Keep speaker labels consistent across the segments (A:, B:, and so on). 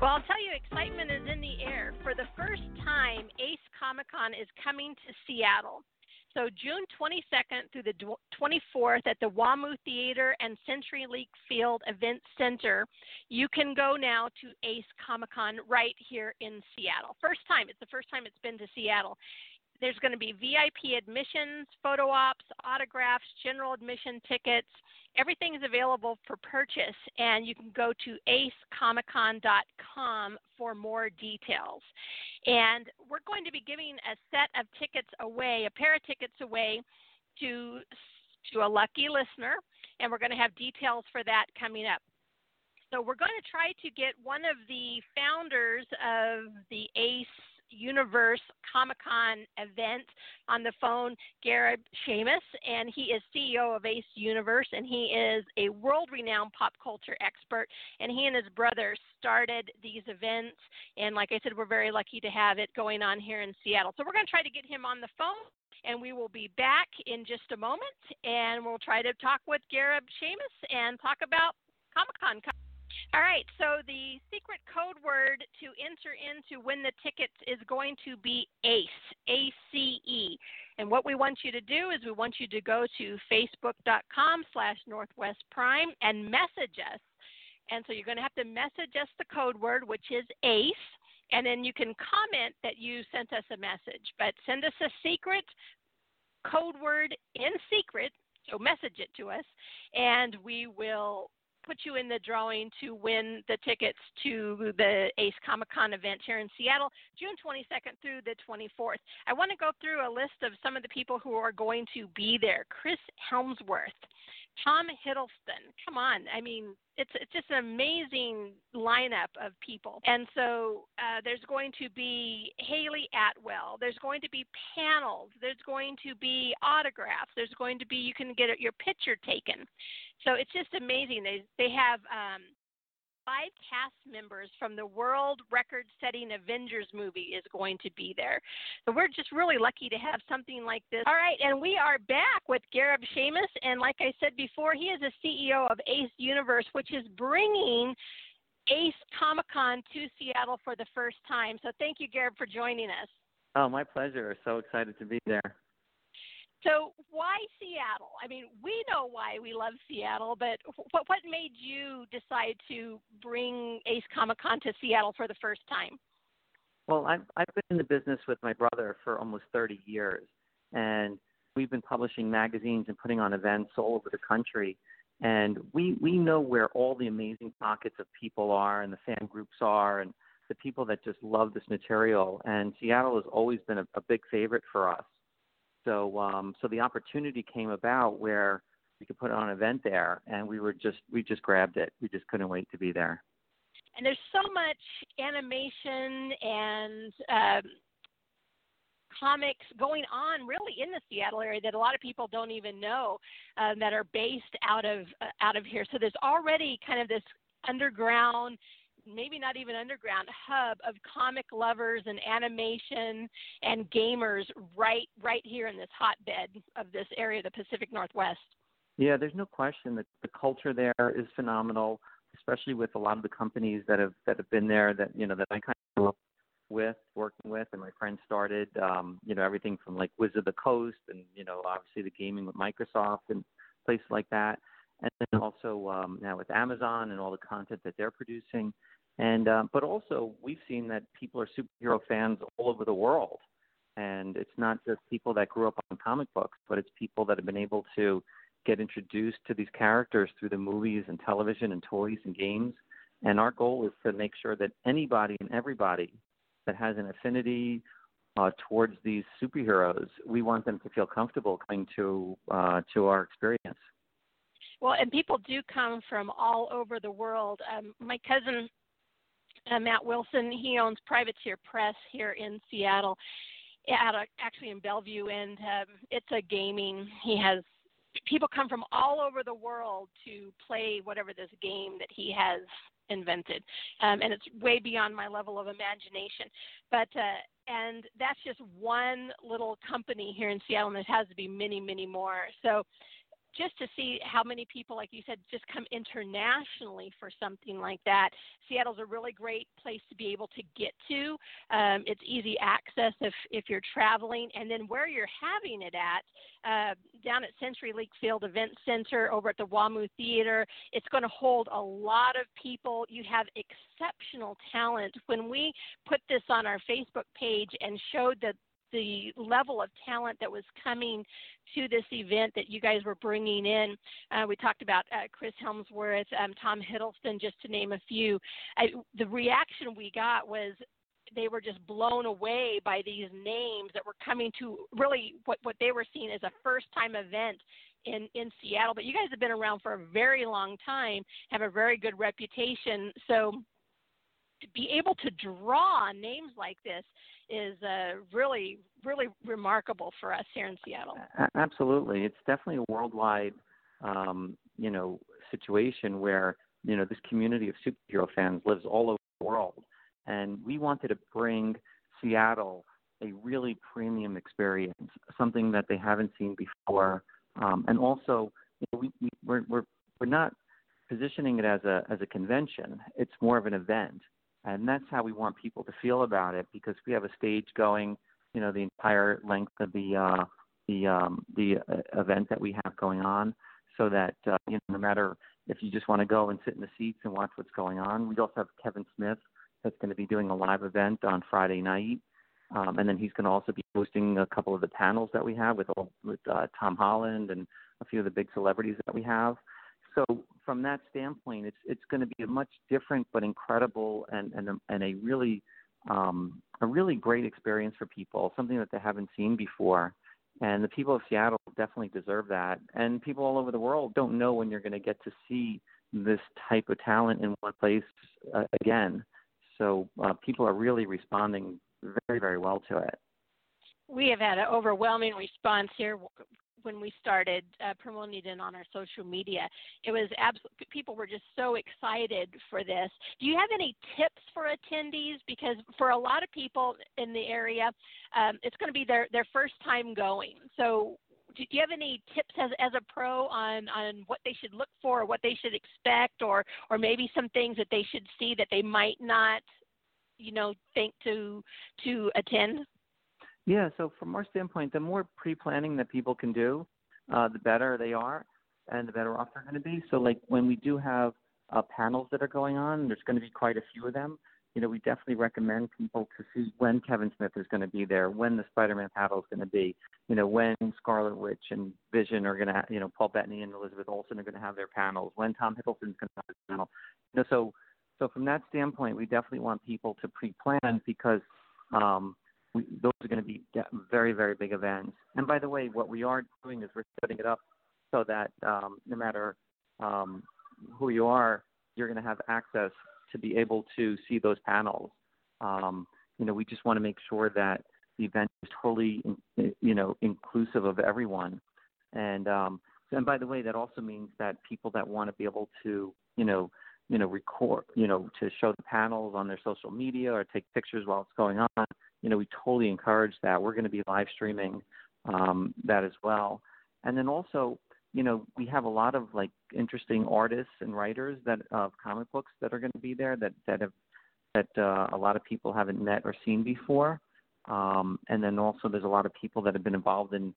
A: Well, I'll tell you, excitement is in the air. For the first time, Ace Comic Con is coming to Seattle. So, June 22nd through the 24th at the WAMU Theater and CenturyLink Field Event Center, you can go now to Ace Comic Con right here in Seattle. First time. It's the first time it's been to Seattle. There's going to be VIP admissions, photo ops, autographs, general admission tickets everything is available for purchase, and you can go to acecomiccon.com for more details. And we're going to be giving a set of tickets away, a pair of tickets away to to a lucky listener, and we're going to have details for that coming up. So we're going to try to get one of the founders of the ACE Universe Comic Con event on the phone, Gareb Shamus, and he is CEO of Ace Universe, and he is a world renowned pop culture expert. And he and his brother started these events. And like I said, we're very lucky to have it going on here in Seattle. So we're going to try to get him on the phone. And we will be back in just a moment, and we'll try to talk with Gareb Shamus and talk about Comic Con. All right, so the secret code word to enter into win the tickets is going to be ACE, A C E. And what we want you to do is we want you to go to facebook.com slash Northwest Prime and message us. And so you're going to have to message us the code word, which is ACE. And then you can comment that you sent us a message. But send us a secret code word in secret, so message it to us, and we will put you in the drawing to win the tickets to the Ace Comic Con event here in Seattle, June 22nd through the 24th. I want to go through a list of some of the people who are going to be there. Chris Hemsworth, Tom Hiddleston. Come on, I mean, it's it's just an amazing lineup of people. And so uh, there's going to be Hayley Atwell. There's going to be panels. There's going to be autographs. There's going to be you can get your picture taken. So it's just amazing. They they have um, five cast members from the world record setting Avengers movie is going to be there. So we're just really lucky to have something like this. All right, and we are back with Gareb Shamus. And like I said before, he is a CEO of Ace Universe, which is bringing Ace Comic Con to Seattle for the first time. So thank you, Gareb, for joining us.
B: Oh, my pleasure. So excited to be there.
A: So why Seattle? I mean, we know why we love Seattle, but what what made you decide to bring Ace Comic Con to Seattle for the first time?
B: Well, I've I've been in the business with my brother for almost 30 years, and we've been publishing magazines and putting on events all over the country. And we we know where all the amazing pockets of people are, and the fan groups are, and the people that just love this material. And Seattle has always been a, a big favorite for us. So um, so the opportunity came about where we could put on an event there, and we were just we just grabbed it. We just couldn't wait to be there.
A: And there's so much animation and um, comics going on really in the Seattle area that a lot of people don't even know um, that are based out of uh, out of here. So there's already kind of this underground maybe not even underground hub of comic lovers and animation and gamers right right here in this hotbed of this area, the Pacific Northwest.
B: Yeah, there's no question that the culture there is phenomenal, especially with a lot of the companies that have that have been there that you know that I kind of grew up with, working with, and my friends started. Um, you know, everything from like Wizard of the Coast, and you know, obviously the gaming with Microsoft and places like that, and then also um, now with Amazon and all the content that they're producing. And uh, but also we've seen that people are superhero fans all over the world, and it's not just people that grew up on comic books, but it's people that have been able to get introduced to these characters through the movies and television and toys and games. And our goal is to make sure that anybody and everybody that has an affinity uh, towards these superheroes, we want them to feel comfortable coming to uh, to our experience.
A: Well, and people do come from all over the world. Um, my cousin uh, Matt Wilson, he owns Privateer Press here in Seattle, at a, actually in Bellevue, and um, it's a gaming. He has people come from all over the world to play whatever this game that he has invented, um, and it's way beyond my level of imagination. But uh, and that's just one little company here in Seattle, and there has to be many, many more. So just to see how many people, like you said, just come internationally for something like that. Seattle's a really great place to be able to get to. Um, it's easy access if if you're traveling, and then where you're having it at, uh, down at CenturyLink Field Event Center over at the WAMU Theater, it's going to hold a lot of people. You have exceptional talent. When we put this on our Facebook page and showed that the level of talent that was coming to this event that you guys were bringing in. Uh, we talked about uh, Chris Hemsworth, um, Tom Hiddleston, just to name a few. I, the reaction we got was they were just blown away by these names that were coming to really what, what they were seeing as a first time event in, in Seattle. But you guys have been around for a very long time, have a very good reputation. So to be able to draw names like this is uh, really, really remarkable for us here in Seattle.
B: Absolutely, it's definitely a worldwide, um, you know, situation where you know this community of superhero fans lives all over the world, and we wanted to bring Seattle a really premium experience, something that they haven't seen before, um, and also you know, we, we we're, we're we're not positioning it as a as a convention. It's more of an event and that's how we want people to feel about it because we have a stage going, you know, the entire length of the uh, the um, the uh, event that we have going on, so that uh, you know, no matter if you just want to go and sit in the seats and watch what's going on. We also have Kevin Smith that's going to be doing a live event on Friday night. Um, and then he's going to also be hosting a couple of the panels that we have with with uh, Tom Holland and a few of the big celebrities that we have so from that standpoint, it's it's going to be a much different but incredible and and a, and a really um, a really great experience for people, something that they haven't seen before. And the people of Seattle definitely deserve that. And people all over the world don't know when you're going to get to see this type of talent in one place uh, again. So uh, people are really responding very, very well to it.
A: We have had an overwhelming response here when we started uh, promoting it on our social media. It was absolutely people were just so excited for this. Do you have any tips for attendees? Because for a lot of people in the area, um, it's going to be their their first time going. So do you have any tips as, as a pro on, on what they should look for, or what they should expect, or or maybe some things that they should see that they might not, you know, think to to attend?
B: Yeah, so from our standpoint, the more pre-planning that people can do, uh, the better they are, and the better off they're going to be. So, like when we do have uh, panels that are going on, there's going to be quite a few of them. You know, we definitely recommend people to see when Kevin Smith is going to be there, when the Spider-Man panel is going to be, you know, when Scarlet Witch and Vision are going to, you know, Paul Bettany and Elizabeth Olsen are going to have their panels, when Tom Hiddleston's going to have his panel. You know, so so from that standpoint, we definitely want people to pre-plan because um, we, those are going to be very, very big events. And by the way, what we are doing is we're setting it up so that um, no matter um, who you are, you're going to have access to be able to see those panels. Um, you know, we just want to make sure that the event is totally, you know, inclusive of everyone. And um, and by the way, that also means that people that want to be able to, you know, you know, record, you know, to show the panels on their social media or take pictures while it's going on, you know, we totally encourage that. We're going to be live streaming um, that as well. And then also, you know, we have a lot of like interesting artists and writers that of comic books that are going to be there that that have that uh, a lot of people haven't met or seen before. Um, and then also, there's a lot of people that have been involved in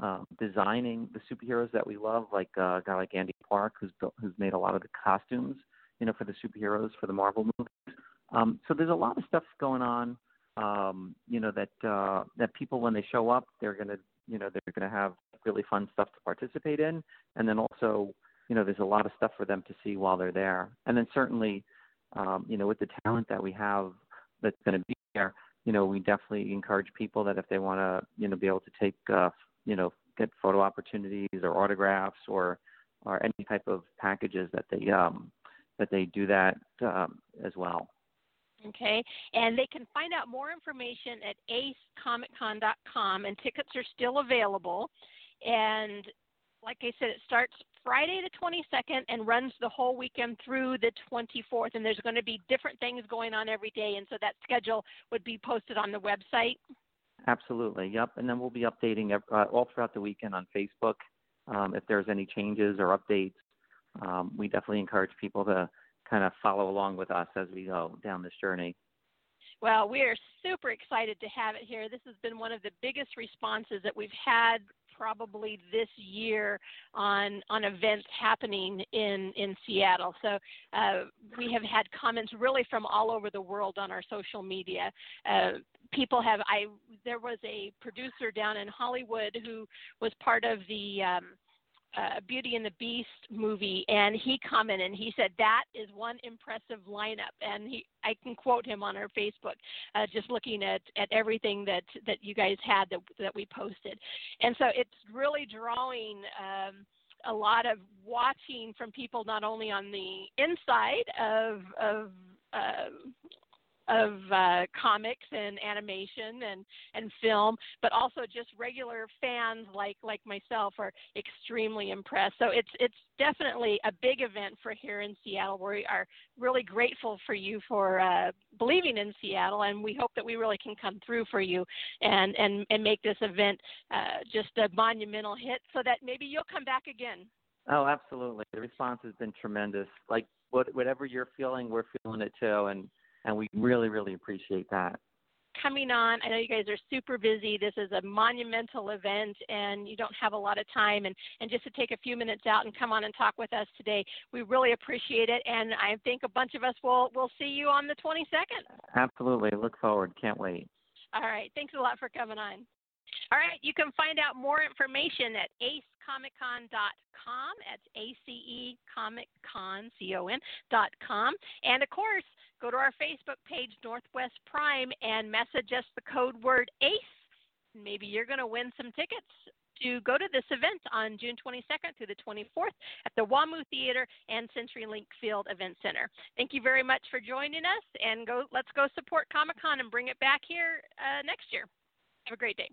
B: uh, designing the superheroes that we love, like uh, a guy like Andy Park, who's built, who's made a lot of the costumes, you know, for the superheroes for the Marvel movies. Um, so there's a lot of stuff going on um, you know that uh, that people when they show up, they're gonna you know they're gonna have really fun stuff to participate in, and then also you know there's a lot of stuff for them to see while they're there, and then certainly um, you know with the talent that we have that's going to be there, you know we definitely encourage people that if they want to you know be able to take uh, you know get photo opportunities or autographs or or any type of packages that they um, that they do that um, as well.
A: Okay, and they can find out more information at acecomiccon.com, and tickets are still available. And like I said, it starts Friday the 22nd and runs the whole weekend through the 24th. And there's going to be different things going on every day, and so that schedule would be posted on the website.
B: Absolutely, yep. And then we'll be updating uh, all throughout the weekend on Facebook um, if there's any changes or updates. Um, we definitely encourage people to kind of follow along with us as we go down this journey.
A: Well, we are super excited to have it here. This has been one of the biggest responses that we've had probably this year on on events happening in in Seattle. So uh, we have had comments really from all over the world on our social media. Uh, people have I there was a producer down in Hollywood who was part of the um, uh, Beauty and the Beast movie, and he commented. and He said that is one impressive lineup, and he I can quote him on our Facebook, uh, just looking at at everything that that you guys had that that we posted, and so it's really drawing. Um, a lot of watching from people not only on the inside of of uh, of uh, comics and animation and and film, but also just regular fans like like myself are extremely impressed. So it's it's definitely a big event for here in Seattle. We are really grateful for you for uh, believing in Seattle, and we hope that we really can come through for you and and and make this event uh, just a monumental hit, so that maybe you'll come back again.
B: Oh, absolutely. The response has been tremendous. Like what, whatever you're feeling, we're feeling it too, and and we really, really appreciate that.
A: Coming on, I know you guys are super busy. This is a monumental event, and you don't have a lot of time. And, and just to take a few minutes out and come on and talk with us today, we really appreciate it. And I think a bunch of us will will see you on the 22nd.
B: Absolutely, look forward. Can't wait.
A: All right, thanks a lot for coming on. All right, you can find out more information at acecomiccon.com. That's A-C-E Comic Con, C-O-N, dot com. And of course, go to our Facebook page, Northwest Prime, and message us the code word ACE. Maybe you're going to win some tickets to go to this event on June 22nd through the 24th at the WAMU Theater and CenturyLink Field Event Center. Thank you very much for joining us, and go. Let's go support Comic Con and bring it back here uh, next year. Have a great day.